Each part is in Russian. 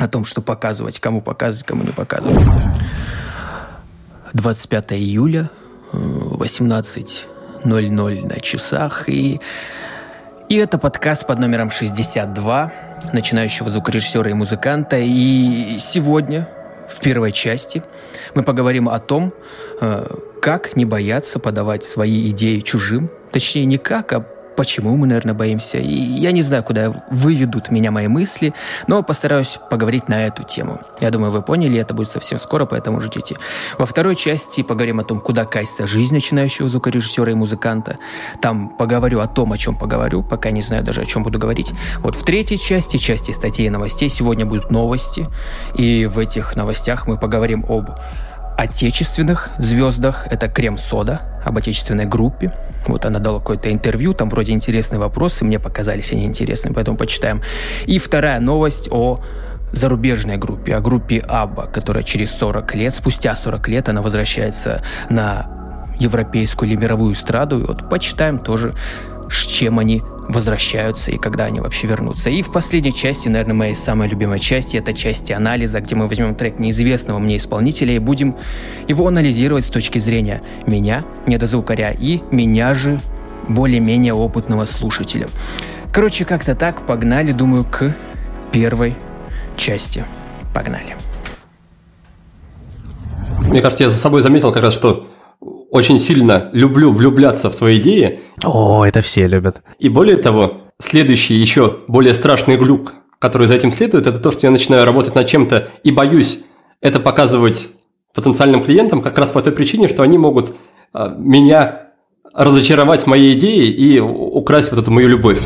о том, что показывать, кому показывать, кому не показывать. 25 июля, 18.00 на часах, и, и это подкаст под номером 62 начинающего звукорежиссера и музыканта. И сегодня, в первой части, мы поговорим о том, э, как не бояться подавать свои идеи чужим. Точнее, не как, а почему мы, наверное, боимся. И я не знаю, куда выведут меня мои мысли, но постараюсь поговорить на эту тему. Я думаю, вы поняли, это будет совсем скоро, поэтому ждите. Во второй части поговорим о том, куда кайся жизнь начинающего звукорежиссера и музыканта. Там поговорю о том, о чем поговорю, пока не знаю даже, о чем буду говорить. Вот в третьей части, части статей и новостей, сегодня будут новости, и в этих новостях мы поговорим об отечественных звездах. Это Крем-Сода, об отечественной группе. Вот она дала какое-то интервью, там вроде интересные вопросы, мне показались они интересными, поэтому почитаем. И вторая новость о зарубежной группе, о группе Абба, которая через 40 лет, спустя 40 лет, она возвращается на европейскую или мировую эстраду. И вот почитаем тоже, с чем они возвращаются и когда они вообще вернутся. И в последней части, наверное, моей самой любимой части, это части анализа, где мы возьмем трек неизвестного мне исполнителя и будем его анализировать с точки зрения меня, недозвукаря, и меня же, более-менее опытного слушателя. Короче, как-то так, погнали, думаю, к первой части. Погнали. Мне кажется, я за собой заметил как раз, что очень сильно люблю влюбляться в свои идеи. О, это все любят. И более того, следующий еще более страшный глюк, который за этим следует, это то, что я начинаю работать над чем-то и боюсь это показывать потенциальным клиентам как раз по той причине, что они могут а, меня разочаровать в моей идее и украсть вот эту мою любовь.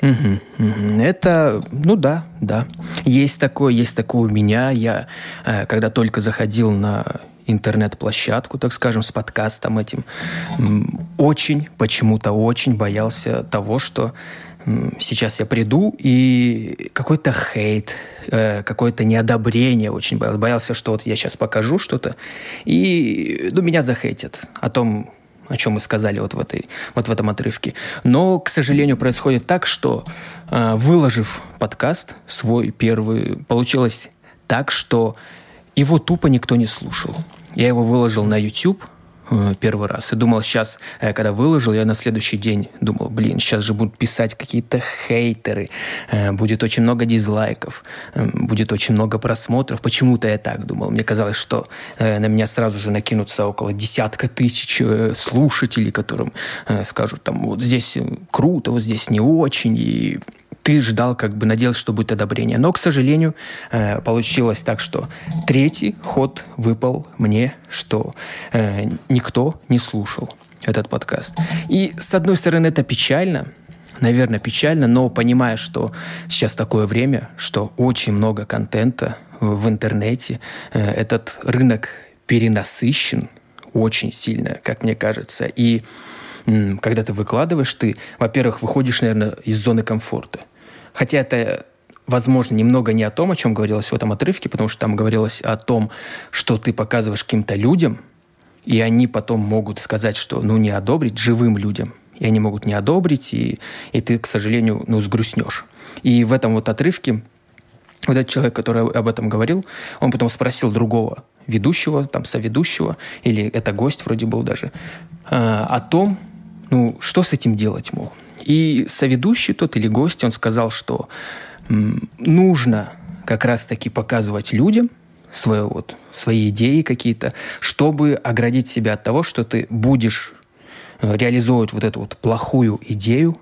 Это, ну да, да. Есть такое, есть такое у меня. Я, э, когда только заходил на интернет-площадку, так скажем, с подкастом этим, очень, почему-то очень боялся того, что сейчас я приду и какой-то хейт, э, какое-то неодобрение очень боялся. Боялся, что вот я сейчас покажу что-то, и ну, меня захейтят о том, о чем мы сказали вот в, этой, вот в этом отрывке. Но, к сожалению, происходит так, что э, выложив подкаст свой первый, получилось так, что его тупо никто не слушал. Я его выложил на YouTube э, первый раз и думал, сейчас, э, когда выложил, я на следующий день думал, блин, сейчас же будут писать какие-то хейтеры, э, будет очень много дизлайков, будет очень много просмотров. Почему-то я так думал. Мне казалось, что на меня сразу же накинутся около десятка тысяч слушателей, которым скажут, там, вот здесь круто, вот здесь не очень, и ты ждал, как бы надеялся, что будет одобрение. Но, к сожалению, э, получилось так, что третий ход выпал мне, что э, никто не слушал этот подкаст. И, с одной стороны, это печально, наверное, печально, но понимая, что сейчас такое время, что очень много контента в интернете, э, этот рынок перенасыщен очень сильно, как мне кажется. И когда ты выкладываешь, ты, во-первых, выходишь, наверное, из зоны комфорта. Хотя это возможно, немного не о том, о чем говорилось в этом отрывке, потому что там говорилось о том, что ты показываешь каким-то людям, и они потом могут сказать, что ну не одобрить живым людям. И они могут не одобрить, и, и ты, к сожалению, ну, сгрустнешь. И в этом вот отрывке вот этот человек, который об этом говорил, он потом спросил другого ведущего, там, соведущего, или это гость вроде был даже, э, о том, ну, что с этим делать, мол. И соведущий тот или гость, он сказал, что нужно как раз-таки показывать людям свое, вот, свои идеи какие-то, чтобы оградить себя от того, что ты будешь э, реализовывать вот эту вот плохую идею,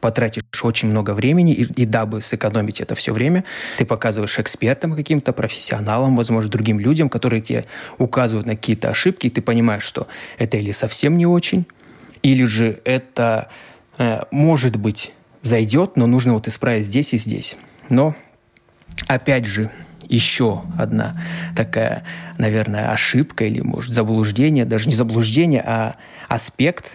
потратишь очень много времени, и, и дабы сэкономить это все время, ты показываешь экспертам каким-то, профессионалам, возможно, другим людям, которые тебе указывают на какие-то ошибки, и ты понимаешь, что это или совсем не очень, или же это может быть, зайдет, но нужно вот исправить здесь и здесь. Но, опять же, еще одна такая, наверное, ошибка или, может, заблуждение, даже не заблуждение, а аспект,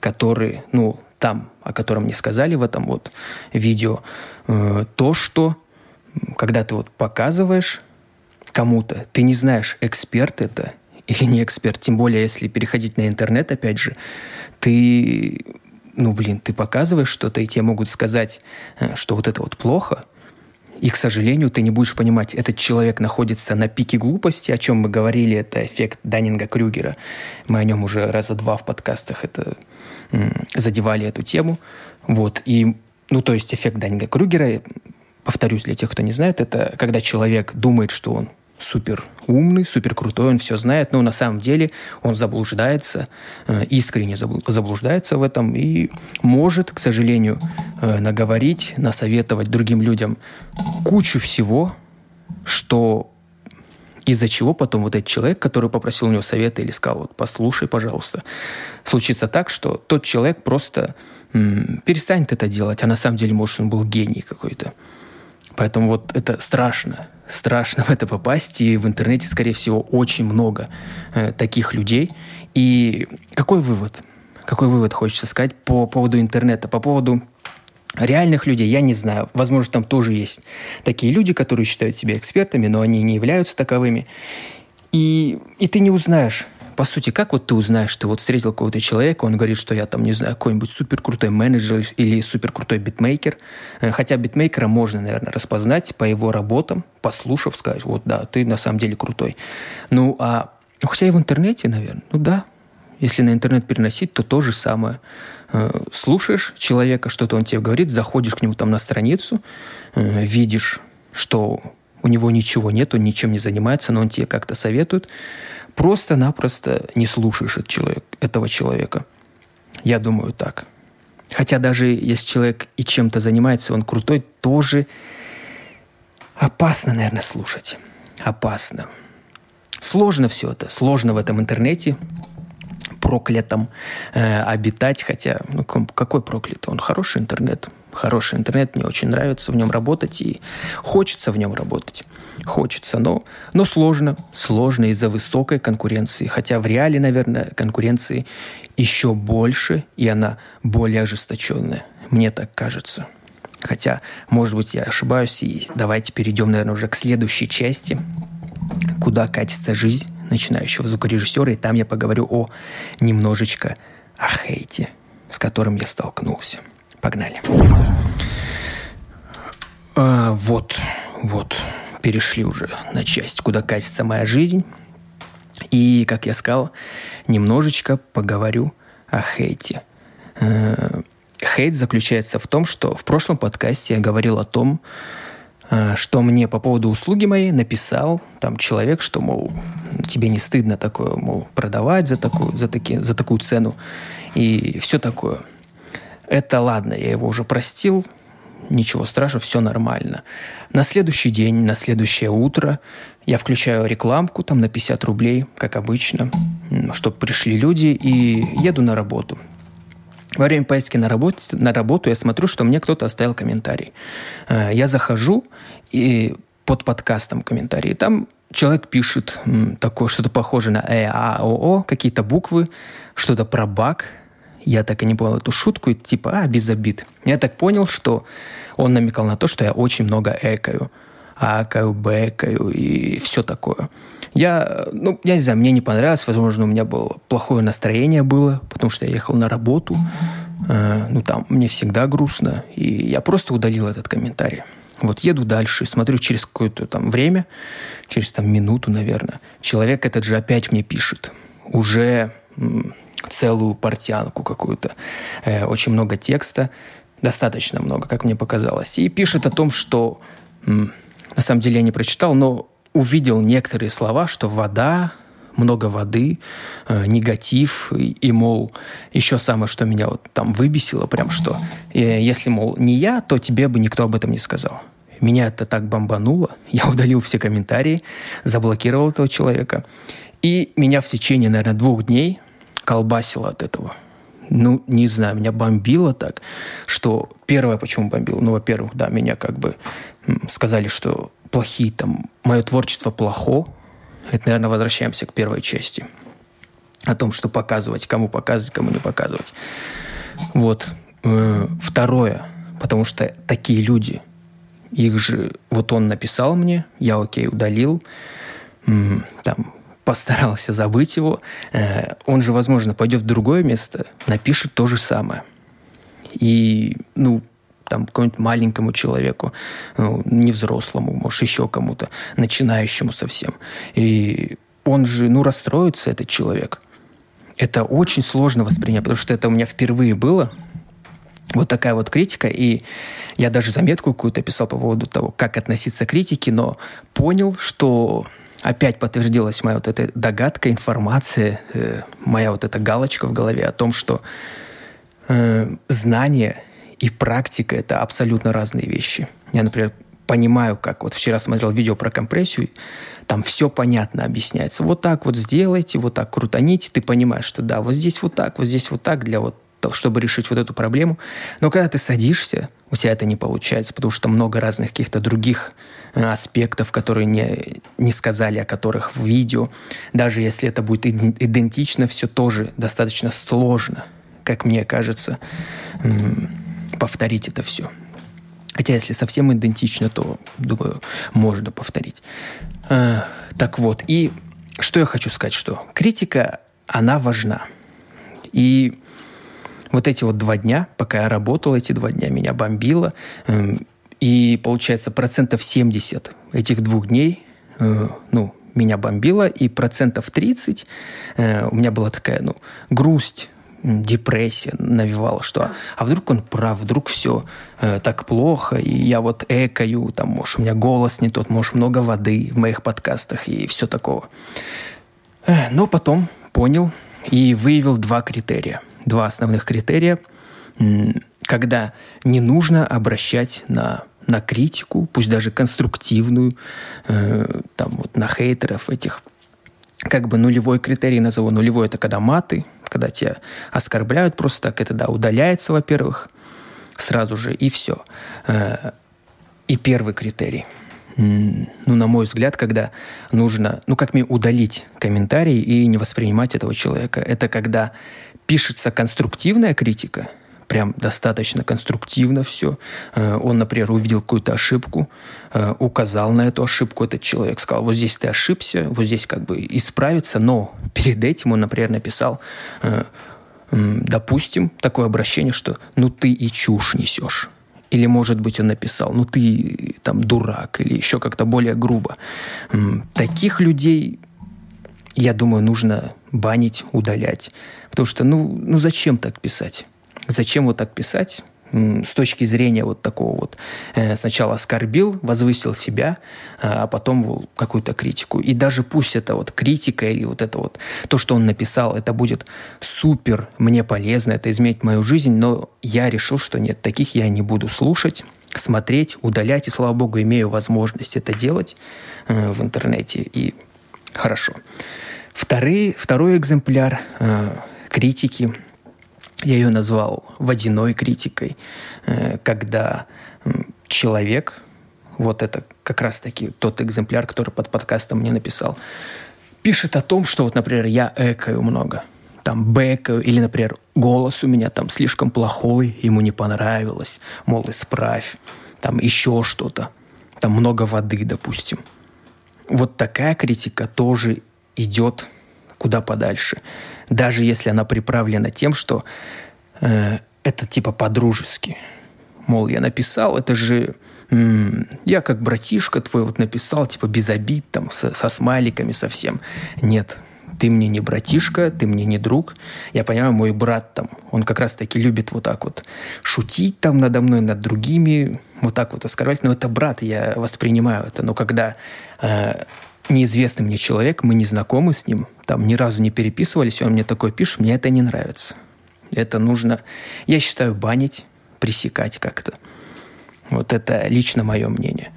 который, ну, там, о котором мне сказали в этом вот видео, э, то, что когда ты вот показываешь кому-то, ты не знаешь, эксперт это или не эксперт, тем более, если переходить на интернет, опять же, ты ну, блин, ты показываешь что-то, и тебе могут сказать, э, что вот это вот плохо, и, к сожалению, ты не будешь понимать, этот человек находится на пике глупости, о чем мы говорили, это эффект Даннинга-Крюгера. Мы о нем уже раза два в подкастах это задевали эту тему. Вот, и, ну, то есть эффект Даннинга-Крюгера, повторюсь для тех, кто не знает, это когда человек думает, что он супер умный, супер крутой, он все знает, но на самом деле он заблуждается, э, искренне заблуждается в этом и может, к сожалению, э, наговорить, насоветовать другим людям кучу всего, что из-за чего потом вот этот человек, который попросил у него совета или сказал, вот послушай, пожалуйста, случится так, что тот человек просто м- перестанет это делать, а на самом деле, может, он был гений какой-то. Поэтому вот это страшно страшно в это попасть, и в интернете, скорее всего, очень много э, таких людей. И какой вывод? Какой вывод хочется сказать по поводу интернета, по поводу реальных людей, я не знаю. Возможно, там тоже есть такие люди, которые считают себя экспертами, но они не являются таковыми. И, и ты не узнаешь, по сути, как вот ты узнаешь, что вот встретил какого-то человека, он говорит, что я там, не знаю, какой-нибудь супер крутой менеджер или супер крутой битмейкер. Э, хотя битмейкера можно, наверное, распознать по его работам, послушав, сказать, вот да, ты на самом деле крутой. Ну, а ну, хотя и в интернете, наверное, ну да, если на интернет переносить, то то же самое. Э, слушаешь человека, что-то он тебе говорит, заходишь к нему там на страницу, э, видишь, что у него ничего нет, он ничем не занимается, но он тебе как-то советует просто-напросто не слушаешь этот человек, этого человека. Я думаю так. Хотя даже если человек и чем-то занимается, он крутой, тоже опасно, наверное, слушать. Опасно. Сложно все это. Сложно в этом интернете проклятом э, обитать, хотя ну, какой проклятый? Он хороший интернет, хороший интернет, мне очень нравится в нем работать и хочется в нем работать, хочется, но, но сложно, сложно из-за высокой конкуренции, хотя в реале, наверное, конкуренции еще больше и она более ожесточенная, мне так кажется. Хотя, может быть, я ошибаюсь, и давайте перейдем, наверное, уже к следующей части, куда катится жизнь начинающего звукорежиссера, и там я поговорю о немножечко о хейте, с которым я столкнулся. Погнали. А, вот, вот, перешли уже на часть, куда катится моя жизнь. И, как я сказал, немножечко поговорю о хейте. Э, хейт заключается в том, что в прошлом подкасте я говорил о том, что мне по поводу услуги моей написал там человек, что, мол, тебе не стыдно такое, мол, продавать за такую, за, таки, за такую цену и все такое. Это ладно, я его уже простил, ничего страшного, все нормально. На следующий день, на следующее утро я включаю рекламку там на 50 рублей, как обычно, чтобы пришли люди, и еду на работу. Во время поездки на, работе, на работу я смотрю, что мне кто-то оставил комментарий. Э, я захожу и под подкастом комментарии. Там человек пишет такое, что-то похожее на э, а, о, о, какие-то буквы, что-то про баг. Я так и не понял эту шутку, и типа, а, без обид. Я так понял, что он намекал на то, что я очень много экаю. Акаю, бэкаю и все такое. Я, ну, я не знаю, мне не понравилось, возможно, у меня было плохое настроение было, потому что я ехал на работу, э, ну, там, мне всегда грустно, и я просто удалил этот комментарий. Вот еду дальше, смотрю через какое-то там время, через там минуту, наверное, человек этот же опять мне пишет. Уже целую портянку какую-то. Э, очень много текста, достаточно много, как мне показалось. И пишет о том, что на самом деле я не прочитал, но увидел некоторые слова, что вода, много воды, э, негатив, и, и, мол, еще самое, что меня вот там выбесило, прям что, э, если, мол, не я, то тебе бы никто об этом не сказал. Меня это так бомбануло, я удалил все комментарии, заблокировал этого человека, и меня в течение, наверное, двух дней колбасило от этого. Ну, не знаю, меня бомбило так, что первое, почему бомбило, ну, во-первых, да, меня как бы сказали, что плохие, там, мое творчество плохо. Это, наверное, возвращаемся к первой части. О том, что показывать, кому показывать, кому не показывать. Вот. Э, второе. Потому что такие люди, их же, вот он написал мне, я окей, удалил, там, постарался забыть его. Э, он же, возможно, пойдет в другое место, напишет то же самое. И, ну, там, какому-нибудь маленькому человеку, ну, невзрослому, может, еще кому-то, начинающему совсем. И он же, ну, расстроится, этот человек. Это очень сложно воспринять, потому что это у меня впервые было, вот такая вот критика, и я даже заметку какую-то писал по поводу того, как относиться к критике, но понял, что опять подтвердилась моя вот эта догадка, информация, э, моя вот эта галочка в голове о том, что э, знание и практика – это абсолютно разные вещи. Я, например, понимаю, как вот вчера смотрел видео про компрессию, там все понятно объясняется. Вот так вот сделайте, вот так крутаните, ты понимаешь, что да, вот здесь вот так, вот здесь вот так для вот чтобы решить вот эту проблему. Но когда ты садишься, у тебя это не получается, потому что много разных каких-то других э, аспектов, которые не, не сказали, о которых в видео. Даже если это будет идентично, все тоже достаточно сложно, как мне кажется, повторить это все. Хотя, если совсем идентично, то, думаю, можно повторить. Э, так вот, и что я хочу сказать, что критика, она важна. И вот эти вот два дня, пока я работал, эти два дня меня бомбило. Эм, и получается процентов 70 этих двух дней, э, ну, меня бомбило, и процентов 30 э, у меня была такая, ну, грусть, депрессия навевала, что а вдруг он прав, вдруг все э, так плохо, и я вот экаю, там, может, у меня голос не тот, может, много воды в моих подкастах и все такого. Э, но потом понял и выявил два критерия – два основных критерия, когда не нужно обращать на на критику, пусть даже конструктивную, э, там вот на хейтеров этих, как бы нулевой критерий назову. Нулевой это когда маты, когда тебя оскорбляют просто так, это да, удаляется, во-первых, сразу же, и все. Э, и первый критерий – ну, на мой взгляд, когда нужно, ну, как мне удалить комментарий и не воспринимать этого человека. Это когда пишется конструктивная критика, прям достаточно конструктивно все. Э, он, например, увидел какую-то ошибку, э, указал на эту ошибку этот человек, сказал, вот здесь ты ошибся, вот здесь как бы исправиться, но перед этим он, например, написал, э, допустим, такое обращение, что ну ты и чушь несешь. Или, может быть, он написал, ну ты там дурак, или еще как-то более грубо. Таких людей, я думаю, нужно банить, удалять. Потому что, ну, ну зачем так писать? Зачем вот так писать? с точки зрения вот такого вот э, сначала оскорбил, возвысил себя, а потом какую-то критику. И даже пусть это вот критика или вот это вот то, что он написал, это будет супер мне полезно, это изменит мою жизнь, но я решил, что нет, таких я не буду слушать, смотреть, удалять, и слава богу, имею возможность это делать э, в интернете, и хорошо. Второй, второй экземпляр э, критики – я ее назвал водяной критикой, э, когда человек, вот это как раз-таки тот экземпляр, который под подкастом мне написал, пишет о том, что вот, например, я экаю много, там бэкаю, или, например, голос у меня там слишком плохой, ему не понравилось, мол, исправь, там еще что-то, там много воды, допустим. Вот такая критика тоже идет куда подальше даже если она приправлена тем, что э, это типа по-дружески. Мол, я написал, это же м- я как братишка твой вот написал, типа без обид, там, со, со смайликами совсем. Нет, ты мне не братишка, ты мне не друг. Я понимаю, мой брат там, он как раз-таки любит вот так вот шутить там надо мной, над другими, вот так вот оскорблять. Но это брат, я воспринимаю это. Но когда э, неизвестный мне человек, мы не знакомы с ним, там ни разу не переписывались, он мне такой пишет, мне это не нравится. Это нужно, я считаю, банить, пресекать как-то. Вот это лично мое мнение.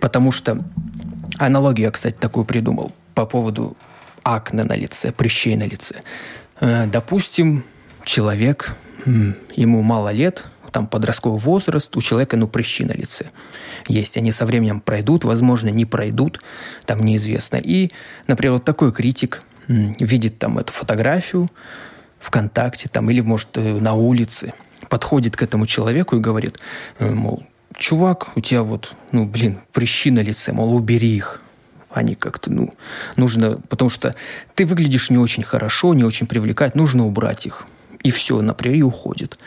Потому что аналогию я, кстати, такую придумал по поводу акне на лице, прыщей на лице. Э, допустим, человек, ему мало лет, там подростковый возраст, у человека, ну, прыщи на лице есть. Они со временем пройдут, возможно, не пройдут, там неизвестно. И, например, вот такой критик видит там эту фотографию ВКонтакте там, или, может, э, на улице, подходит к этому человеку и говорит, э, мол, чувак, у тебя вот, ну, блин, прыщи на лице, мол, убери их. Они как-то, ну, нужно, потому что ты выглядишь не очень хорошо, не очень привлекать, нужно убрать их. И все, например, и уходит.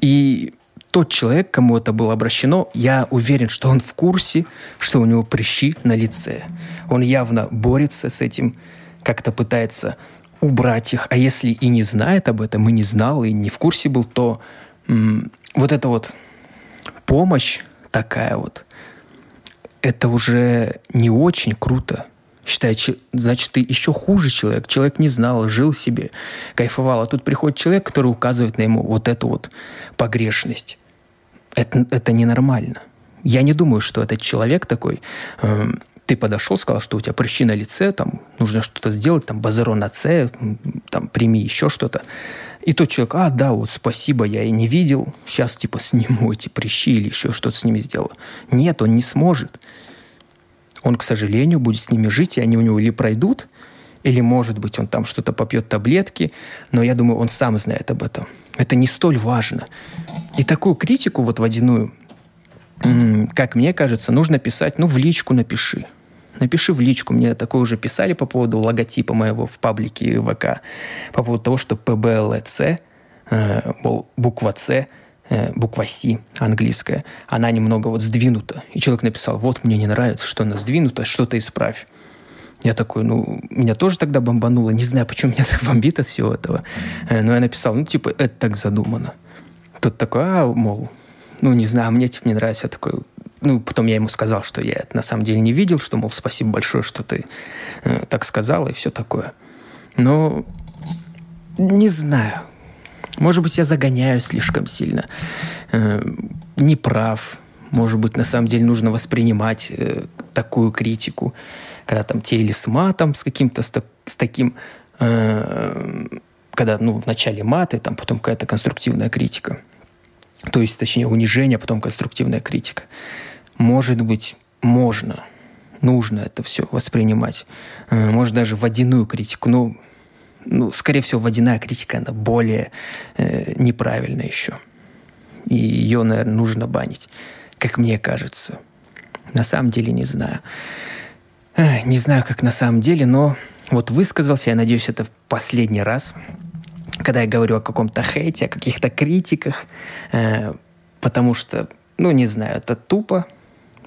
И тот человек, кому это было обращено, я уверен, что он в курсе, что у него прыщи на лице. Он явно борется с этим, как-то пытается убрать их. А если и не знает об этом, и не знал, и не в курсе был, то м- вот эта вот помощь такая вот, это уже не очень круто. Считает, значит, ты еще хуже человек. Человек не знал, жил себе, кайфовал. А тут приходит человек, который указывает на ему вот эту вот погрешность. Это, это ненормально. Я не думаю, что этот человек такой... Э, ты подошел, сказал, что у тебя прыщи на лице, там нужно что-то сделать, там базарон на С, там прими еще что-то. И тот человек, а, да, вот спасибо, я и не видел, сейчас типа сниму эти прыщи или еще что-то с ними сделаю. Нет, он не сможет. Он, к сожалению, будет с ними жить, и они у него или пройдут, или, может быть, он там что-то попьет таблетки, но я думаю, он сам знает об этом. Это не столь важно. И такую критику вот водяную, как мне кажется, нужно писать, ну, в личку напиши. Напиши в личку. Мне такое уже писали по поводу логотипа моего в паблике ВК. По поводу того, что ПБЛЦ, э, буква С, э, буква С английская, она немного вот сдвинута. И человек написал, вот мне не нравится, что она сдвинута, что-то исправь. Я такой, ну, меня тоже тогда бомбануло. Не знаю, почему меня так бомбит от всего этого. Э, но я написал, ну, типа, это так задумано. Тот такой, а, мол, ну, не знаю, мне типа не нравится. Я такой, ну, потом я ему сказал, что я это на самом деле не видел, что, мол, спасибо большое, что ты э, так сказал и все такое. Но не знаю. Может быть, я загоняю слишком сильно. Э, не. Может быть, на самом деле нужно воспринимать э, такую критику, когда там те или с матом, с каким-то, с, с таким, э, когда, ну, в начале маты, там потом какая-то конструктивная критика. То есть, точнее, унижение, а потом конструктивная критика. Может быть, можно, нужно это все воспринимать. Э, может, даже водяную критику. Ну, ну скорее всего, водяная критика, она более э, неправильная еще. И ее, наверное, нужно банить, как мне кажется. На самом деле не знаю. Э, не знаю, как на самом деле, но вот высказался, я надеюсь, это в последний раз, когда я говорю о каком-то хейте, о каких-то критиках, э, потому что, ну, не знаю, это тупо,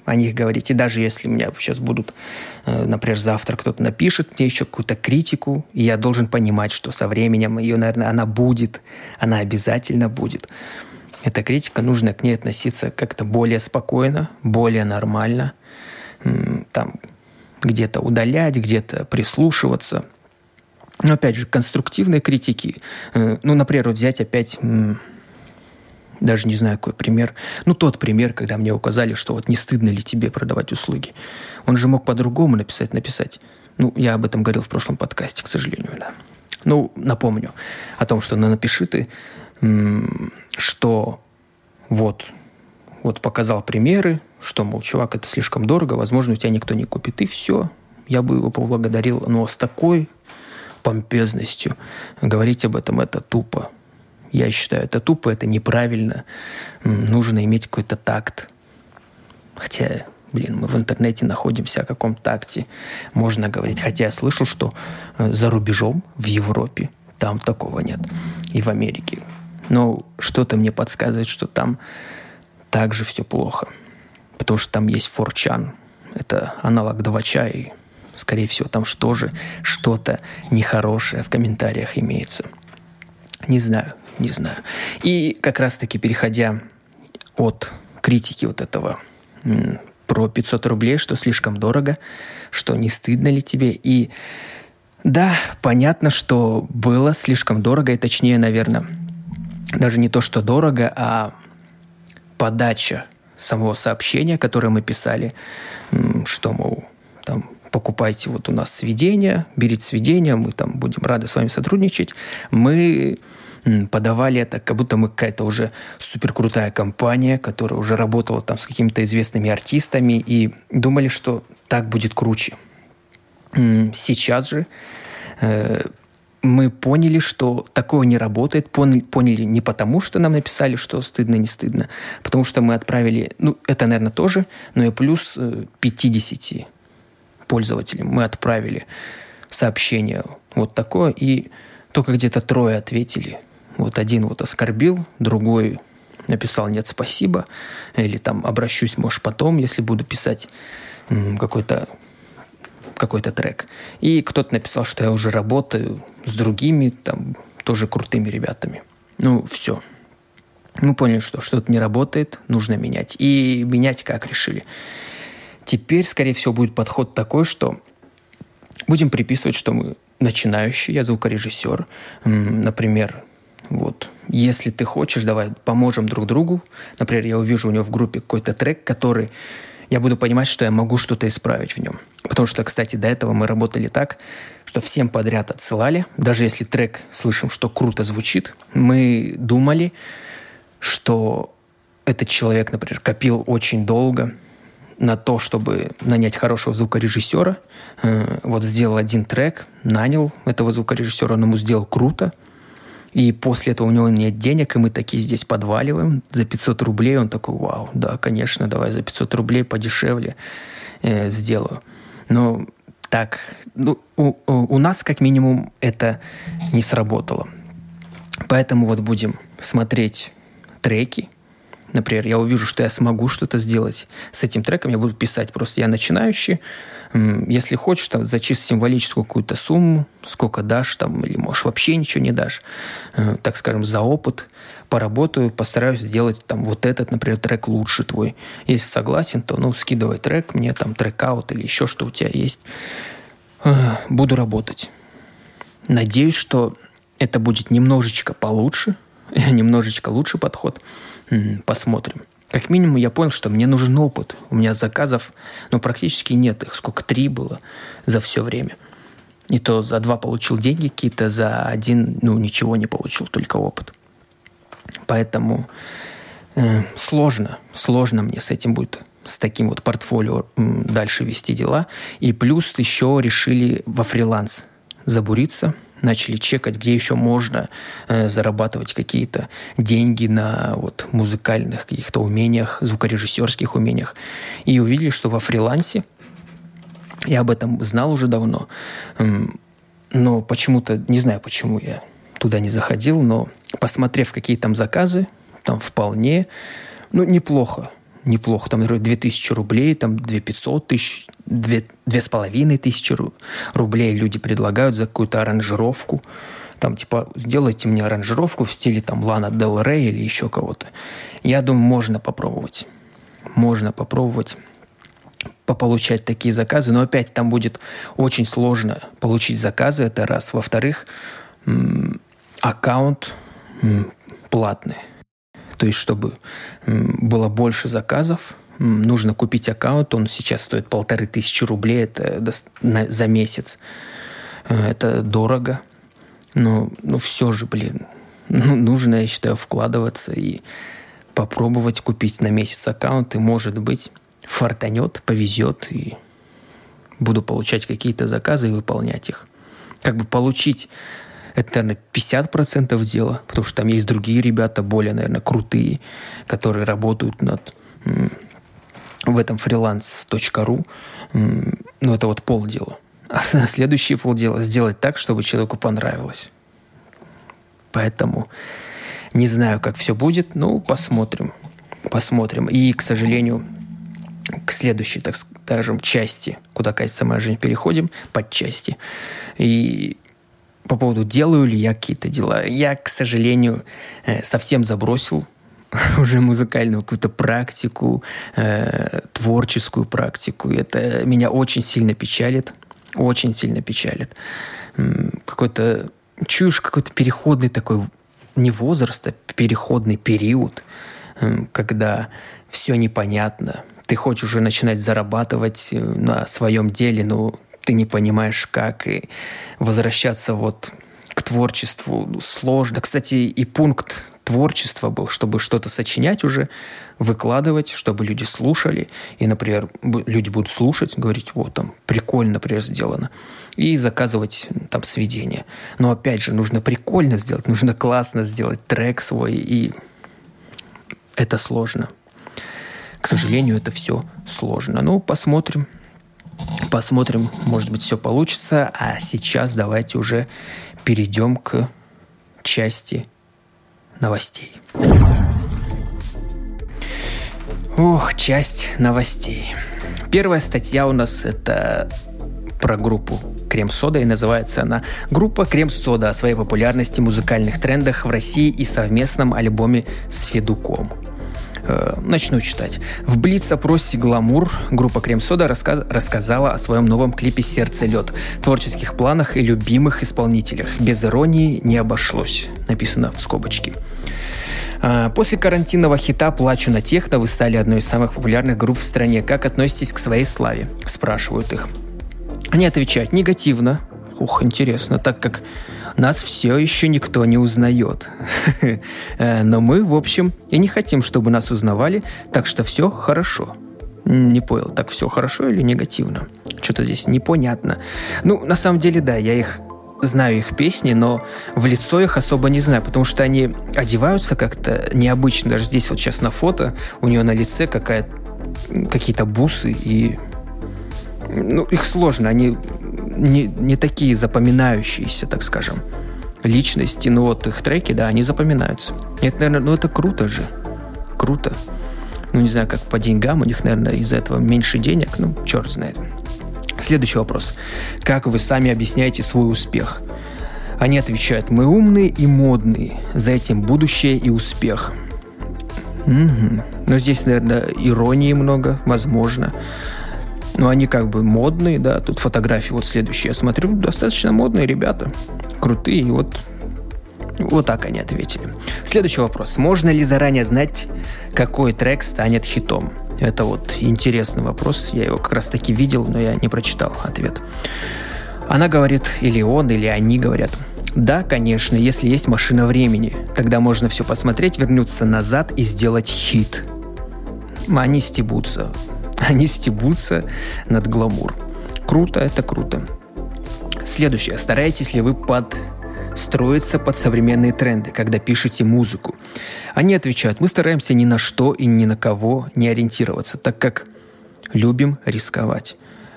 о них говорить. И даже если меня сейчас будут, э, например, завтра кто-то напишет мне еще какую-то критику, и я должен понимать, что со временем ее, наверное, она будет, она обязательно будет. Эта критика, нужно к ней относиться как-то более спокойно, более нормально, там где-то удалять, где-то прислушиваться. Но опять же, конструктивные критики, э, ну, например, вот взять опять даже не знаю, какой пример. Ну, тот пример, когда мне указали, что вот не стыдно ли тебе продавать услуги. Он же мог по-другому написать, написать. Ну, я об этом говорил в прошлом подкасте, к сожалению, да. Ну, напомню о том, что ну, напиши ты, что вот, вот показал примеры, что, мол, чувак, это слишком дорого, возможно, у тебя никто не купит, и все. Я бы его поблагодарил, но с такой помпезностью говорить об этом это тупо. Я считаю, это тупо, это неправильно. Нужно иметь какой-то такт. Хотя, блин, мы в интернете находимся о каком такте можно говорить. Хотя я слышал, что э, за рубежом, в Европе, там такого нет. И в Америке. Но что-то мне подсказывает, что там также все плохо. Потому что там есть форчан. Это аналог двача, и, скорее всего, там что же что-то нехорошее в комментариях имеется. Не знаю не знаю. И как раз-таки переходя от критики вот этого про 500 рублей, что слишком дорого, что не стыдно ли тебе. И да, понятно, что было слишком дорого, и точнее, наверное, даже не то, что дорого, а подача самого сообщения, которое мы писали, что, мол, там, покупайте вот у нас сведения, берите сведения, мы там будем рады с вами сотрудничать. Мы подавали это, как будто мы какая-то уже супер крутая компания, которая уже работала там с какими-то известными артистами и думали, что так будет круче. Сейчас же э, мы поняли, что такое не работает. Поняли, поняли не потому, что нам написали, что стыдно, не стыдно, потому что мы отправили, ну, это, наверное, тоже, но и плюс 50 э, пользователям мы отправили сообщение вот такое, и только где-то трое ответили – вот один вот оскорбил, другой написал «нет, спасибо», или там «обращусь, может, потом, если буду писать какой-то какой-то трек. И кто-то написал, что я уже работаю с другими, там, тоже крутыми ребятами. Ну, все. Мы поняли, что что-то не работает, нужно менять. И менять как решили. Теперь, скорее всего, будет подход такой, что будем приписывать, что мы начинающий, я звукорежиссер. Например, вот, если ты хочешь, давай поможем друг другу. Например, я увижу у него в группе какой-то трек, который я буду понимать, что я могу что-то исправить в нем. Потому что, кстати, до этого мы работали так, что всем подряд отсылали. Даже если трек слышим, что круто звучит, мы думали, что этот человек, например, копил очень долго на то, чтобы нанять хорошего звукорежиссера. Э, вот сделал один трек, нанял этого звукорежиссера, он ему сделал круто – и после этого у него нет денег, и мы такие здесь подваливаем за 500 рублей. Он такой, вау, да, конечно, давай за 500 рублей подешевле э, сделаю. Но так, ну, у, у нас как минимум это не сработало. Поэтому вот будем смотреть треки, Например, я увижу, что я смогу что-то сделать с этим треком, я буду писать просто я начинающий. Если хочешь, там, зачисть символическую какую-то сумму, сколько дашь, там, или можешь вообще ничего не дашь, э, так скажем, за опыт, поработаю, постараюсь сделать там вот этот, например, трек лучше твой. Если согласен, то, ну, скидывай трек, мне там трек-аут или еще что у тебя есть. Э, буду работать. Надеюсь, что это будет немножечко получше, немножечко лучше подход. Посмотрим. Как минимум я понял, что мне нужен опыт. У меня заказов, ну, практически нет их. Сколько? Три было за все время. И то за два получил деньги какие-то, за один, ну, ничего не получил, только опыт. Поэтому э, сложно, сложно мне с этим будет, с таким вот портфолио дальше вести дела. И плюс еще решили во фриланс забуриться – начали чекать, где еще можно э, зарабатывать какие-то деньги на вот, музыкальных каких-то умениях, звукорежиссерских умениях. И увидели, что во фрилансе, я об этом знал уже давно, э, но почему-то, не знаю, почему я туда не заходил, но посмотрев, какие там заказы, там вполне, ну, неплохо неплохо. Там, например, 2000 рублей, там 2500 тысяч, 2, тысячи рублей люди предлагают за какую-то аранжировку. Там, типа, сделайте мне аранжировку в стиле там Лана Дел Рей или еще кого-то. Я думаю, можно попробовать. Можно попробовать пополучать такие заказы, но опять там будет очень сложно получить заказы, это раз. Во-вторых, аккаунт платный. То есть, чтобы было больше заказов, нужно купить аккаунт, он сейчас стоит полторы тысячи рублей это за месяц. Э, это дорого, но ну, все же, блин, ну, нужно, я считаю, вкладываться и попробовать купить на месяц аккаунт, и, может быть, фартанет, повезет, и буду получать какие-то заказы и выполнять их. Как бы получить это, наверное, 50% дела, потому что там есть другие ребята, более, наверное, крутые, которые работают над в этом freelance.ru. Ну, это вот полдела. А следующее полдела – сделать так, чтобы человеку понравилось. Поэтому не знаю, как все будет, ну, посмотрим. Посмотрим. И, к сожалению, к следующей, так скажем, части, куда катится моя жизнь, переходим, под части. И по поводу делаю ли я какие-то дела. Я, к сожалению, э, совсем забросил уже музыкальную какую-то практику, э, творческую практику. Это меня очень сильно печалит. Очень сильно печалит. Какой-то чуешь какой-то переходный такой не возраст, а переходный период, когда все непонятно. Ты хочешь уже начинать зарабатывать э, на своем деле, но ты не понимаешь, как, и возвращаться вот к творчеству сложно. Кстати, и пункт творчества был, чтобы что-то сочинять уже, выкладывать, чтобы люди слушали. И, например, люди будут слушать, говорить, вот там, прикольно, например, сделано. И заказывать там сведения. Но опять же, нужно прикольно сделать, нужно классно сделать трек свой. И это сложно. К сожалению, это все сложно. Ну, посмотрим. Посмотрим, может быть, все получится. А сейчас давайте уже перейдем к части новостей. Ох, часть новостей. Первая статья у нас это про группу Крем-сода, и называется она «Группа Крем-сода о своей популярности, музыкальных трендах в России и совместном альбоме с Федуком». Э, начну читать. В Блиц-опросе «Гламур» группа Крем-Сода раска- рассказала о своем новом клипе «Сердце лед», творческих планах и любимых исполнителях. Без иронии не обошлось, написано в скобочке. А, после карантинного хита «Плачу на техно» вы стали одной из самых популярных групп в стране. Как относитесь к своей славе? Спрашивают их. Они отвечают негативно. Ух, интересно, так как нас все еще никто не узнает. Э, но мы, в общем, и не хотим, чтобы нас узнавали, так что все хорошо. Не понял, так все хорошо или негативно? Что-то здесь непонятно. Ну, на самом деле, да, я их знаю их песни, но в лицо их особо не знаю, потому что они одеваются как-то необычно. Даже здесь вот сейчас на фото у нее на лице какая какие-то бусы и ну, их сложно, они не, не такие запоминающиеся, так скажем, личности, но вот их треки, да, они запоминаются. Это, наверное, ну это круто же. Круто. Ну, не знаю, как по деньгам, у них, наверное, из-за этого меньше денег, ну, черт знает. Следующий вопрос. Как вы сами объясняете свой успех? Они отвечают, мы умные и модные, за этим будущее и успех. Угу. Но здесь, наверное, иронии много, возможно. Но они как бы модные, да, тут фотографии вот следующие. Я смотрю, достаточно модные ребята, крутые, и вот вот так они ответили. Следующий вопрос. Можно ли заранее знать, какой трек станет хитом? Это вот интересный вопрос. Я его как раз таки видел, но я не прочитал ответ. Она говорит, или он, или они говорят. Да, конечно, если есть машина времени. Тогда можно все посмотреть, вернуться назад и сделать хит. Они стебутся. Они стебутся над гламур. Круто, это круто. Следующее. Стараетесь ли вы под под современные тренды, когда пишете музыку. Они отвечают, мы стараемся ни на что и ни на кого не ориентироваться, так как любим рисковать.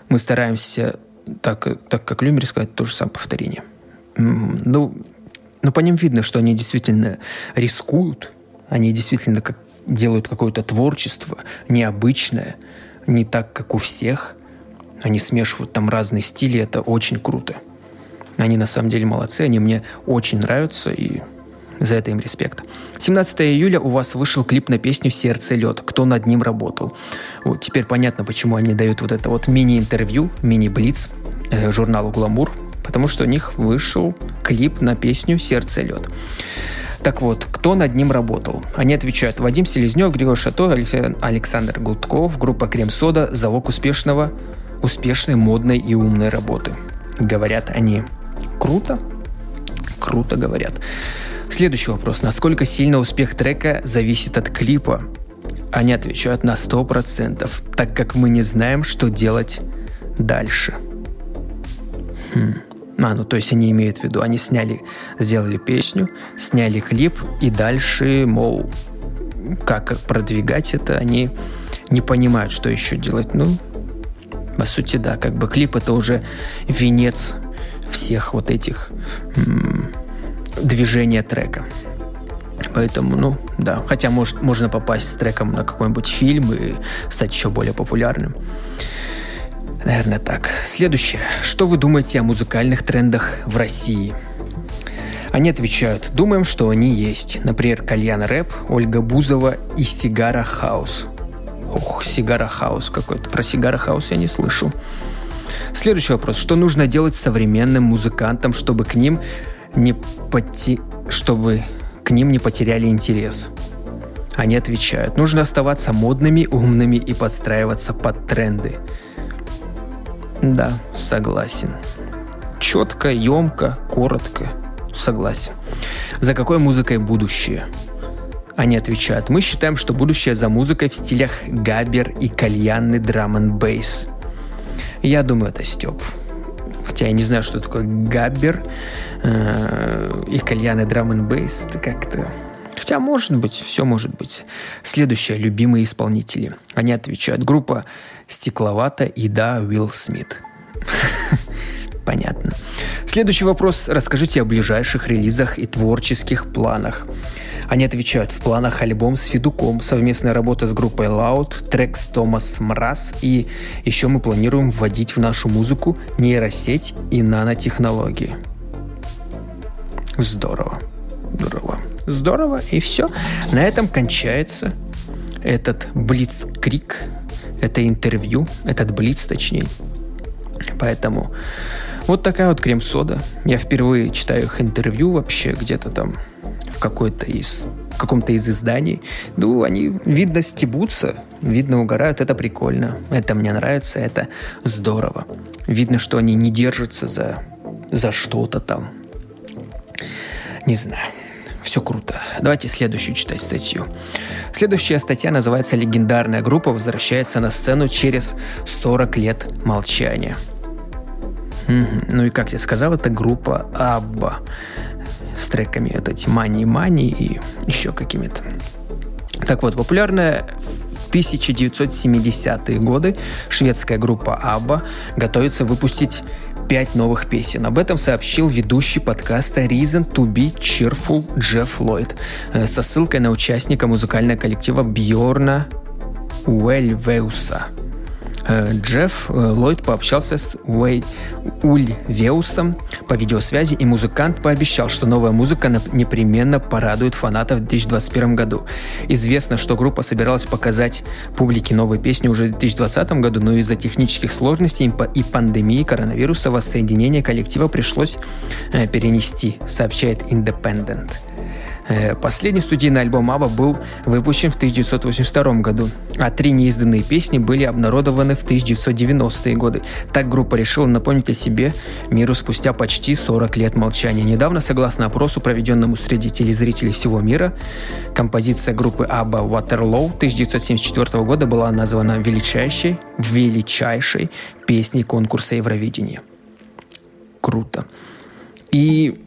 Мы стараемся, так, так как любим рисковать, то же самое повторение. Ну, но по ним видно, что они действительно рискуют, они действительно как, делают какое-то творчество необычное, не так, как у всех. Они смешивают там разные стили, это очень круто. Они на самом деле молодцы, они мне очень нравятся, и за это им респект. 17 июля у вас вышел клип на песню «Сердце лед». Кто над ним работал? Вот теперь понятно, почему они дают вот это вот мини-интервью, мини-блиц э, журналу «Гламур», потому что у них вышел клип на песню «Сердце лед». Так вот, кто над ним работал? Они отвечают Вадим Селезнев, Григорий Шато, Александр Гудков, группа «Крем-сода», залог успешного, успешной, модной и умной работы. Говорят они. Круто? Круто говорят. Следующий вопрос. Насколько сильно успех трека зависит от клипа? Они отвечают на 100%, так как мы не знаем, что делать дальше. Хм. А, ну то есть они имеют в виду, они сняли, сделали песню, сняли клип, и дальше, мол, как продвигать это, они не понимают, что еще делать. Ну, по сути, да, как бы клип это уже венец всех вот этих м- движения трека. Поэтому, ну, да. Хотя, может, можно попасть с треком на какой-нибудь фильм и стать еще более популярным. Наверное, так. Следующее. Что вы думаете о музыкальных трендах в России? Они отвечают, думаем, что они есть. Например, кальян рэп, Ольга Бузова и сигара хаус. Ох, сигара house какой-то. Про сигара house я не слышал. Следующий вопрос. Что нужно делать современным музыкантам, чтобы к ним не поти... чтобы к ним не потеряли интерес? Они отвечают, нужно оставаться модными, умными и подстраиваться под тренды. Да, согласен. Четко, емко, коротко. Согласен. За какой музыкой будущее? Они отвечают, мы считаем, что будущее за музыкой в стилях габер и кальянный драм н бейс. Я думаю, это Степ. Хотя я не знаю, что такое габер э, и кальянный драм н бейс. Это как-то... Хотя, может быть, все может быть. Следующее, любимые исполнители. Они отвечают, группа Стекловата и да, Уилл Смит. Понятно. Следующий вопрос. Расскажите о ближайших релизах и творческих планах. Они отвечают в планах альбом с Федуком, совместная работа с группой Loud, трек с Томас Мраз и еще мы планируем вводить в нашу музыку нейросеть и нанотехнологии. Здорово. Здорово. Здорово. И все. На этом кончается этот блицкрик, это интервью, этот блиц точнее. Поэтому вот такая вот крем-сода. Я впервые читаю их интервью вообще где-то там в какой-то из в каком-то из изданий. Ну, они, видно, стебутся, видно, угорают. Это прикольно. Это мне нравится, это здорово. Видно, что они не держатся за, за что-то там. Не знаю. Все круто. Давайте следующую читать статью. Следующая статья называется «Легендарная группа возвращается на сцену через 40 лет молчания». Ну и как я сказал, это группа Абба с треками вот эти Мани Мани и еще какими-то. Так вот, популярная в 1970-е годы шведская группа Абба готовится выпустить пять новых песен. Об этом сообщил ведущий подкаста Reason to be Cheerful Джефф Ллойд э, со ссылкой на участника музыкального коллектива Бьорна Уэльвеуса. Э, Джефф э, Ллойд пообщался с Уэй Ульвеусом по видеосвязи, и музыкант пообещал, что новая музыка непременно порадует фанатов в 2021 году. Известно, что группа собиралась показать публике новые песни уже в 2020 году, но из-за технических сложностей и пандемии коронавируса воссоединение коллектива пришлось э, перенести, сообщает Independent. Э, последний студийный альбом Аба был выпущен в 1982 году, а три неизданные песни были обнародованы в 1990-е годы. Так группа решила напомнить о себе миру спустя почти 40 лет молчания. Недавно, согласно опросу, проведенному среди телезрителей всего мира, композиция группы Аба Waterloo 1974 года была названа величайшей, величайшей песней конкурса Евровидения. Круто. И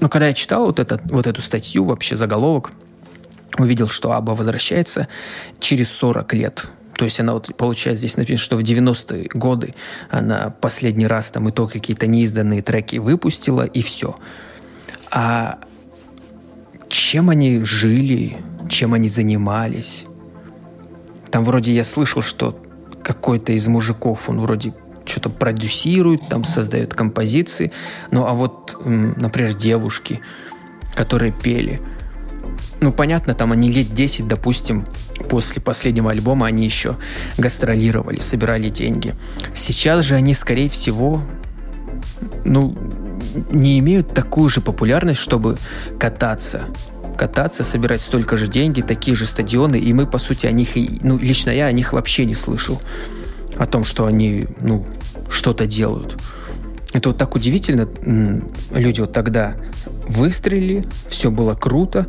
но когда я читал вот, этот, вот эту статью, вообще заголовок, увидел, что Аба возвращается через 40 лет. То есть она вот, получается, здесь написано, что в 90-е годы она последний раз там и то какие-то неизданные треки выпустила, и все. А чем они жили, чем они занимались? Там вроде я слышал, что какой-то из мужиков, он вроде что-то продюсирует, там создает композиции. Ну а вот, например, девушки, которые пели, ну, понятно, там они лет 10, допустим, после последнего альбома они еще гастролировали, собирали деньги. Сейчас же они, скорее всего, ну, не имеют такую же популярность, чтобы кататься кататься, собирать столько же деньги, такие же стадионы, и мы, по сути, о них, ну, лично я о них вообще не слышал о том, что они, ну, что-то делают. Это вот так удивительно. Люди вот тогда выстрелили, все было круто,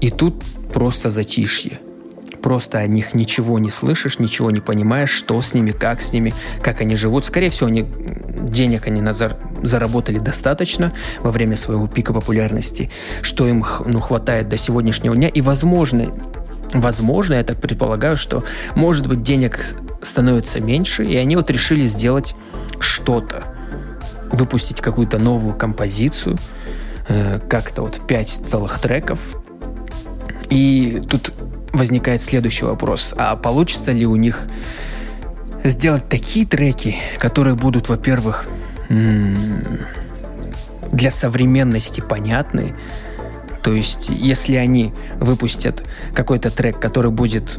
и тут просто затишье. Просто о них ничего не слышишь, ничего не понимаешь, что с ними, как с ними, как они живут. Скорее всего, они, денег они назар, заработали достаточно во время своего пика популярности, что им ну, хватает до сегодняшнего дня. И, возможно, возможно, я так предполагаю, что, может быть, денег становится меньше, и они вот решили сделать что-то, выпустить какую-то новую композицию, э, как-то вот пять целых треков. И тут возникает следующий вопрос. А получится ли у них сделать такие треки, которые будут, во-первых, для современности понятны, то есть, если они выпустят какой-то трек, который будет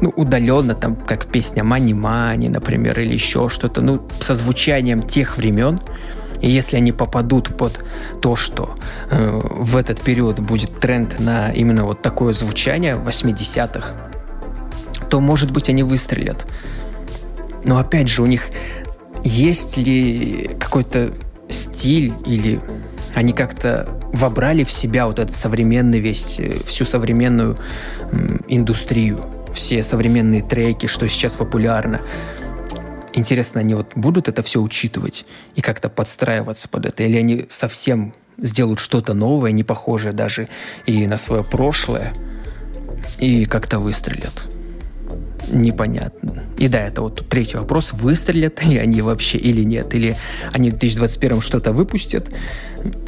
ну, удаленно, там, как песня Мани Мани, например, или еще что-то, ну, со звучанием тех времен, и если они попадут под то, что э, в этот период будет тренд на именно вот такое звучание 80-х, то, может быть, они выстрелят. Но опять же, у них есть ли какой-то стиль или они как-то вобрали в себя вот этот современный весь, э, всю современную индустрию, все современные треки, что сейчас популярно. Интересно, они вот будут это все учитывать и как-то подстраиваться под это? Или они совсем сделают что-то новое, не похожее даже и на свое прошлое, и как-то выстрелят? непонятно. И да, это вот третий вопрос, выстрелят ли они вообще или нет, или они в 2021 что-то выпустят,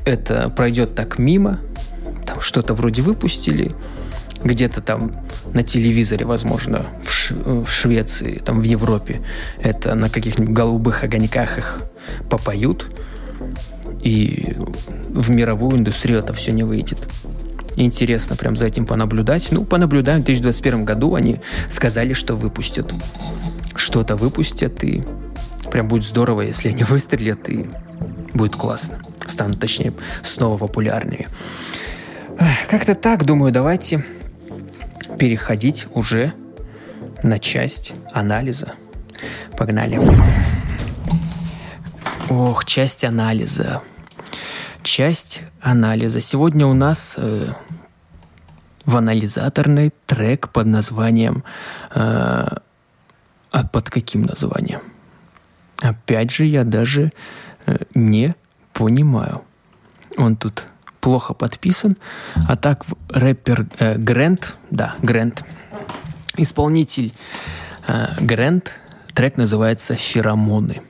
это пройдет так мимо, там что-то вроде выпустили, где-то там на телевизоре, возможно, в, Ш... в Швеции, там в Европе, это на каких-нибудь голубых огоньках их попоют, и в мировую индустрию это все не выйдет. Интересно прям за этим понаблюдать. Ну, понаблюдаем. В 2021 году они сказали, что выпустят. Что-то выпустят, и прям будет здорово, если они выстрелят, и будет классно. Станут, точнее, снова популярными. Как-то так, думаю, давайте переходить уже на часть анализа. Погнали. Ох, часть анализа. Часть анализа. Сегодня у нас э, в анализаторный трек под названием... Э, а под каким названием? Опять же, я даже э, не понимаю. Он тут плохо подписан. А так рэпер э, Грэнд, да, Грэнд, исполнитель э, Грэнд, трек называется «Феромоны».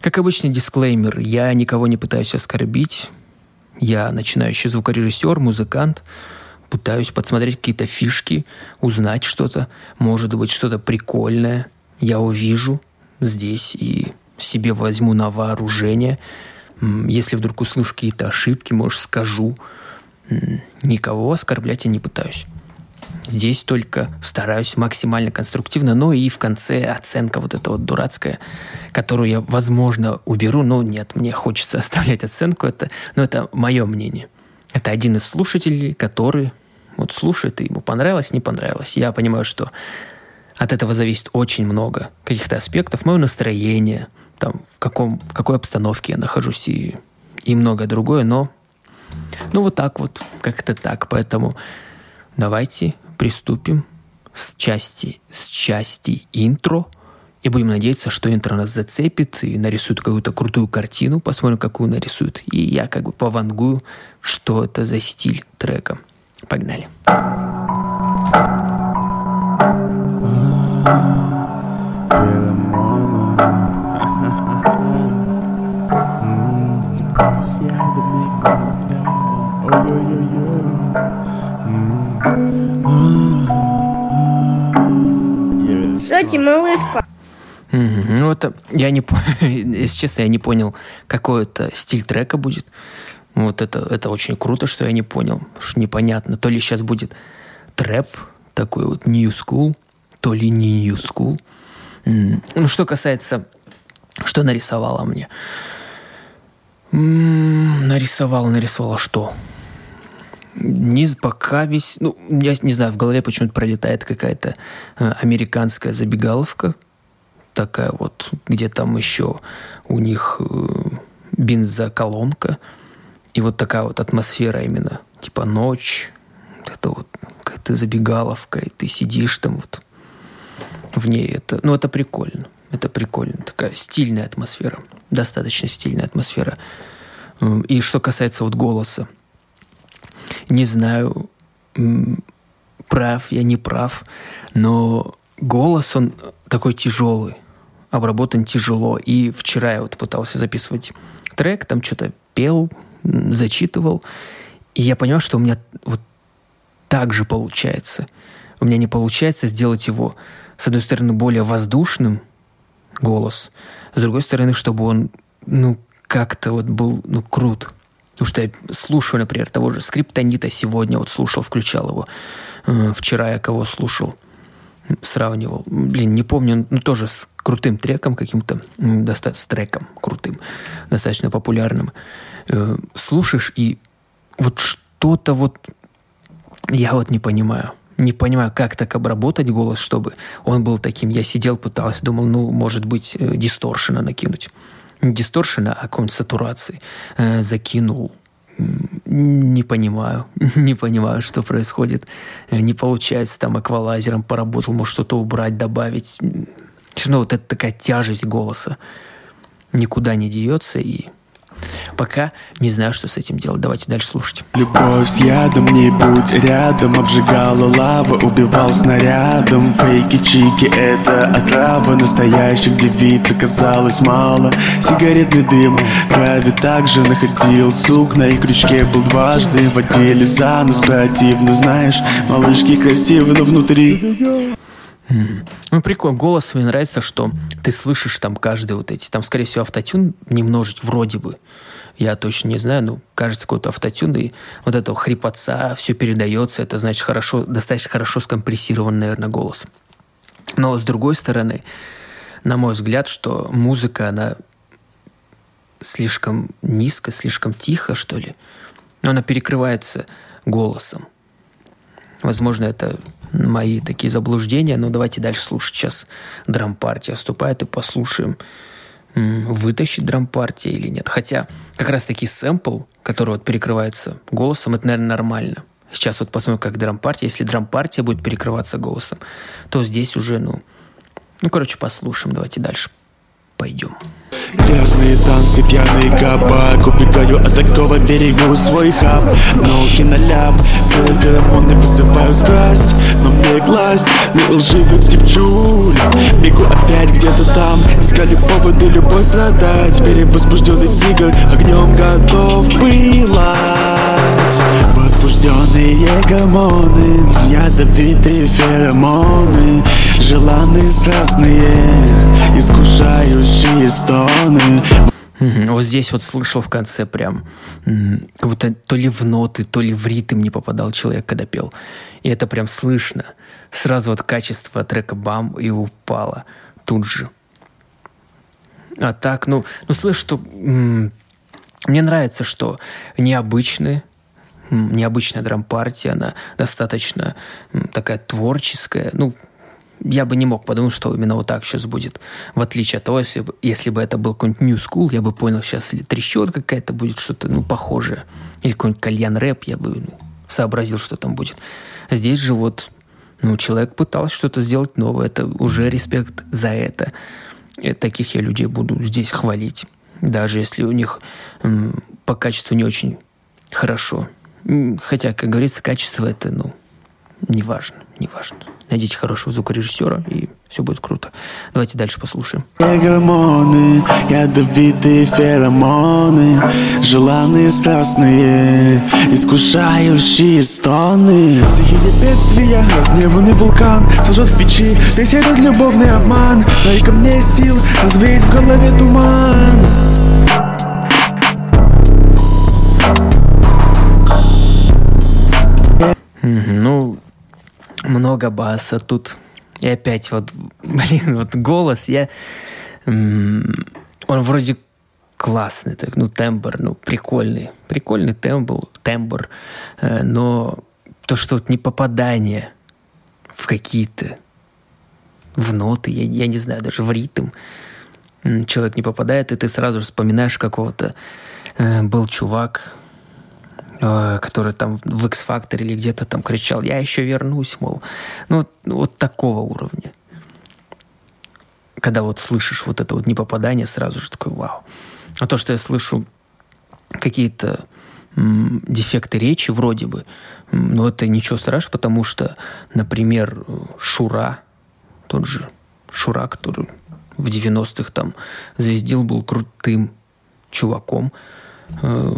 Как обычно, дисклеймер. Я никого не пытаюсь оскорбить. Я начинающий звукорежиссер, музыкант. Пытаюсь подсмотреть какие-то фишки, узнать что-то. Может быть, что-то прикольное. Я увижу здесь и себе возьму на вооружение. Если вдруг услышу какие-то ошибки, может, скажу. Никого оскорблять я не пытаюсь. Здесь только стараюсь максимально конструктивно, но и в конце оценка вот эта вот дурацкая, которую я, возможно, уберу, но нет, мне хочется оставлять оценку, это, но это мое мнение. Это один из слушателей, который вот слушает, и ему понравилось, не понравилось. Я понимаю, что от этого зависит очень много каких-то аспектов, мое настроение, там, в, каком, в какой обстановке я нахожусь и, и многое другое, но ну вот так вот, как-то так. Поэтому давайте приступим с части, с части интро. И будем надеяться, что интро нас зацепит и нарисует какую-то крутую картину. Посмотрим, какую нарисует. И я как бы повангую, что это за стиль трека. Погнали. Шоти, малышка. Ну, это я не если честно, я не понял, какой это стиль трека будет. Вот это, это очень круто, что я не понял. Что непонятно. То ли сейчас будет трэп, такой вот new school, то ли не new school. Ну, что касается, что нарисовала мне. Нарисовала, нарисовала что? Низ пока весь... Ну, я не знаю, в голове почему-то пролетает какая-то э, американская забегаловка. Такая вот, где там еще у них э, бензоколонка. И вот такая вот атмосфера именно. Типа ночь. Это вот какая-то забегаловка. И ты сидишь там вот в ней. Это, ну, это прикольно. Это прикольно. Такая стильная атмосфера. Достаточно стильная атмосфера. И что касается вот голоса не знаю, прав я, не прав, но голос, он такой тяжелый, обработан тяжело. И вчера я вот пытался записывать трек, там что-то пел, зачитывал, и я понял, что у меня вот так же получается. У меня не получается сделать его, с одной стороны, более воздушным, голос, с другой стороны, чтобы он, ну, как-то вот был, ну, крут. Потому что я слушаю, например, того же скриптонита сегодня, вот слушал, включал его. Э, вчера я кого слушал, сравнивал. Блин, не помню, ну тоже с крутым треком каким-то, достаточно с треком крутым, достаточно популярным. Э, слушаешь, и вот что-то вот я вот не понимаю. Не понимаю, как так обработать голос, чтобы он был таким. Я сидел, пытался, думал, ну, может быть, э, дисторшена накинуть дисторшена, а какой-нибудь сатурации э, закинул. Не понимаю, не понимаю, что происходит. Э, не получается, там эквалайзером поработал, может что-то убрать, добавить. Все равно вот это такая тяжесть голоса никуда не деется. И Пока не знаю, что с этим делать. Давайте дальше слушать. Любовь с ядом, не будь рядом. Обжигала лава, убивал снарядом. Фейки, чики, это отрава. Настоящих девиц оказалось мало. Сигаретный дым, траве также находил Сук на их крючке был дважды. Водили за нос противно, знаешь. Малышки красивы, но внутри ну, прикольно. Голос мне нравится, что ты слышишь там каждый вот эти. Там, скорее всего, автотюн немножечко, вроде бы. Я точно не знаю, но кажется, какой-то автотюн, и вот этого хрипотца, все передается, это значит хорошо, достаточно хорошо скомпрессирован, наверное, голос. Но с другой стороны, на мой взгляд, что музыка, она слишком низко, слишком тихо, что ли. Но она перекрывается голосом. Возможно, это мои такие заблуждения, но давайте дальше слушать. Сейчас драм-партия вступает и послушаем, вытащит драм-партия или нет. Хотя как раз-таки сэмпл, который вот перекрывается голосом, это, наверное, нормально. Сейчас вот посмотрим, как драм-партия. Если драм-партия будет перекрываться голосом, то здесь уже, ну, ну, короче, послушаем. Давайте дальше пойдем. Грязные танцы, пьяный кабак Убегаю от такого, берегу свой хаб. Но киноляп, феромоны вызывают страсть. Но мне гласть на лживых девчуль Бегу опять где-то там Искали поводы любовь продать. Перевозбужденный тигр огнем готов. Пылать Гормоны Ядовитые феромоны Желанные страстные Искушающие стоны вот здесь вот слышал в конце прям, как будто то ли в ноты, то ли в ритм не попадал человек, когда пел. И это прям слышно. Сразу вот качество трека бам и упало тут же. А так, ну, ну слышь, что мне нравится, что необычные, необычная драм-партия, она достаточно такая творческая, ну, я бы не мог подумать, что именно вот так сейчас будет. В отличие от того, если бы, если бы это был какой-нибудь New School, я бы понял, сейчас или трещот какая-то будет, что-то, ну, похожее. Или какой-нибудь кальян рэп, я бы ну, сообразил, что там будет. Здесь же вот, ну, человек пытался что-то сделать новое. Это уже респект за это. И таких я людей буду здесь хвалить. Даже если у них м, по качеству не очень хорошо. Хотя, как говорится, качество это, ну, неважно, неважно. Найдите хорошего звукорежиссера, и все будет круто. Давайте дальше послушаем. Гормоны, ядовитые феромоны, желанные страстные, искушающие стоны. Стихия бедствия, разгневанный вулкан, сожжет в печи, весь этот любовный обман. Дай ко мне сил развеять в голове туман. Ну, много баса тут. И опять вот, блин, вот голос, я... Он вроде классный, так, ну, тембр, ну, прикольный. Прикольный тембр, тембр, э, но то, что вот не попадание в какие-то в ноты, я, я не знаю, даже в ритм человек не попадает, и ты сразу же вспоминаешь какого-то э, был чувак, который там в X-Factor или где-то там кричал, я еще вернусь, мол. Ну, вот, такого уровня. Когда вот слышишь вот это вот непопадание, сразу же такой вау. А то, что я слышу какие-то дефекты речи вроде бы, но ну, это ничего страшного, потому что, например, Шура, тот же Шура, который в 90-х там звездил, был крутым чуваком, э,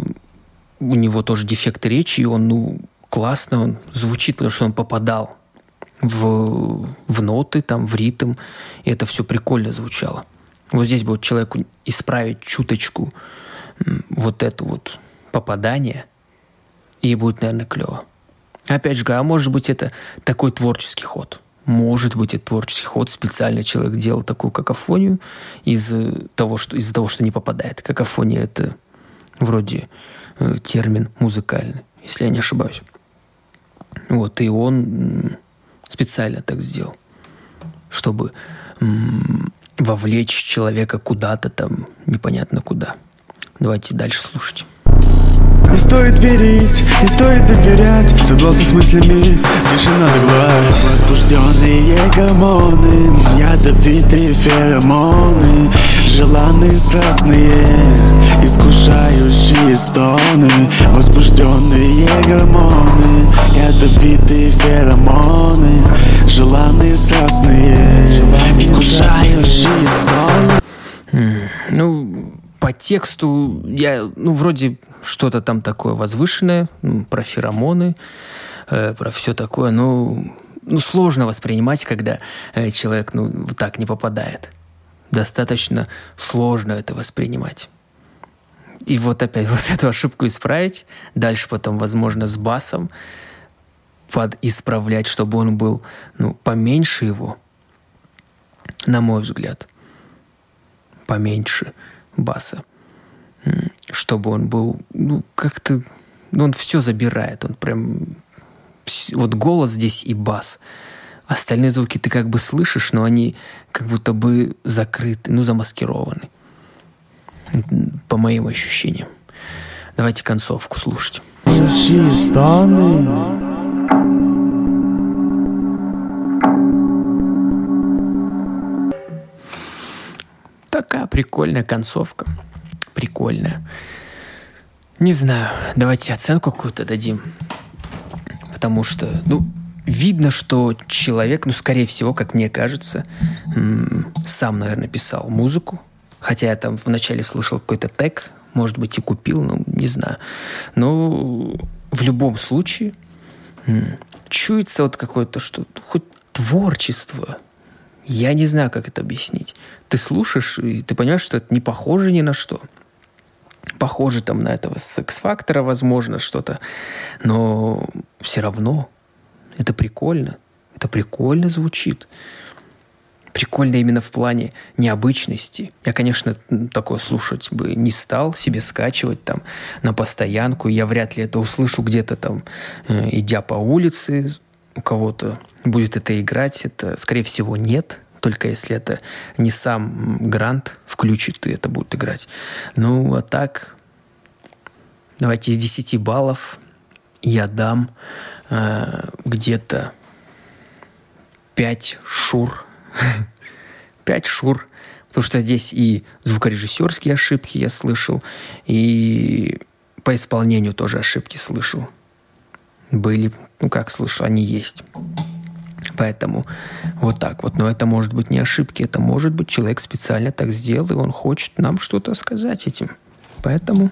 у него тоже дефекты речи, и он, ну, классно он звучит, потому что он попадал в, в ноты, там, в ритм, и это все прикольно звучало. Вот здесь бы вот человеку исправить чуточку вот это вот попадание, и будет, наверное, клево. Опять же, а может быть, это такой творческий ход. Может быть, это творческий ход. Специально человек делал такую какофонию из-за того, что, из-за того, что не попадает. Какофония – это вроде термин музыкальный, если я не ошибаюсь. Вот, и он специально так сделал, чтобы вовлечь человека куда-то там, непонятно куда. Давайте дальше слушать. Не стоит верить, не стоит доверять. Собрался с мыслями, тишина гладь. Возбужденные гормоны Ядовитые феромоны Желанные страстные Искушающие стоны. Возбужденные гормоны Ядовитые феромоны Желанные страстные Искушающие стоны. Ну, по тексту я, ну, вроде что-то там такое возвышенное, ну, про феромоны, э, про все такое, ну, ну, сложно воспринимать, когда э, человек, ну, вот так не попадает. Достаточно сложно это воспринимать. И вот опять вот эту ошибку исправить, дальше потом, возможно, с басом под исправлять, чтобы он был, ну, поменьше его, на мой взгляд, поменьше баса, чтобы он был, ну, как-то, ну, он все забирает, он прям, вот голос здесь и бас. Остальные звуки ты как бы слышишь, но они как будто бы закрыты, ну, замаскированы. По моим ощущениям. Давайте концовку слушать. Искушающие прикольная концовка. Прикольная. Не знаю, давайте оценку какую-то дадим. Потому что, ну, видно, что человек, ну, скорее всего, как мне кажется, сам, наверное, писал музыку. Хотя я там вначале слышал какой-то тег, может быть, и купил, ну, не знаю. Но в любом случае чуется вот какое-то что хоть творчество. Я не знаю, как это объяснить. Ты слушаешь, и ты понимаешь, что это не похоже ни на что. Похоже там на этого секс-фактора, возможно, что-то. Но все равно это прикольно. Это прикольно звучит. Прикольно именно в плане необычности. Я, конечно, такое слушать бы не стал, себе скачивать там на постоянку. Я вряд ли это услышу где-то там, э, идя по улице, у кого-то будет это играть. Это, скорее всего, нет. Только если это не сам Грант включит, и это будет играть. Ну, а так, давайте из 10 баллов я дам э, где-то 5 шур. 5 шур. Потому что здесь и звукорежиссерские ошибки я слышал, и по исполнению тоже ошибки слышал. Были, ну как слышал, они есть. Поэтому вот так вот. Но это может быть не ошибки, это может быть человек специально так сделал, и он хочет нам что-то сказать этим. Поэтому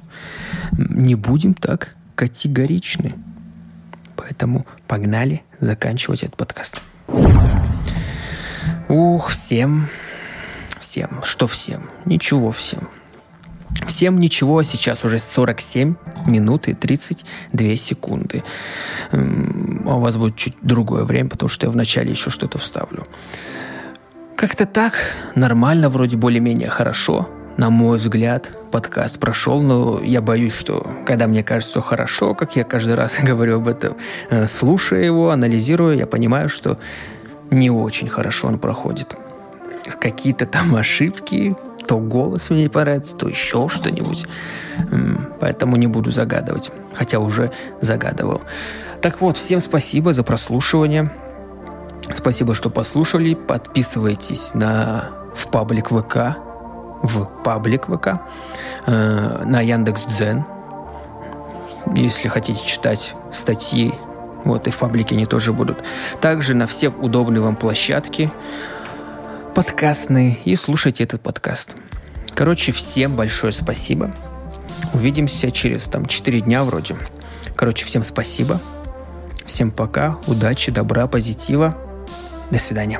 не будем так категоричны. Поэтому погнали заканчивать этот подкаст. Ух, всем, всем, что всем? Ничего всем. Всем ничего, сейчас уже 47 минут и 32 секунды. А у вас будет чуть другое время, потому что я вначале еще что-то вставлю. Как-то так, нормально, вроде более-менее хорошо. На мой взгляд, подкаст прошел, но я боюсь, что когда мне кажется все хорошо, как я каждый раз говорю об этом, э, слушая его, анализируя, я понимаю, что не очень хорошо он проходит. Какие-то там ошибки, то голос мне не понравится, то еще что-нибудь. Поэтому не буду загадывать, хотя уже загадывал. Так вот, всем спасибо за прослушивание. Спасибо, что послушали. Подписывайтесь на в паблик ВК, в паблик ВК, э, на Яндекс Дзен. Если хотите читать статьи, вот и в паблике они тоже будут. Также на все удобные вам площадки подкастные и слушайте этот подкаст. Короче, всем большое спасибо. Увидимся через там 4 дня вроде. Короче, всем спасибо. Всем пока, удачи, добра, позитива. До свидания.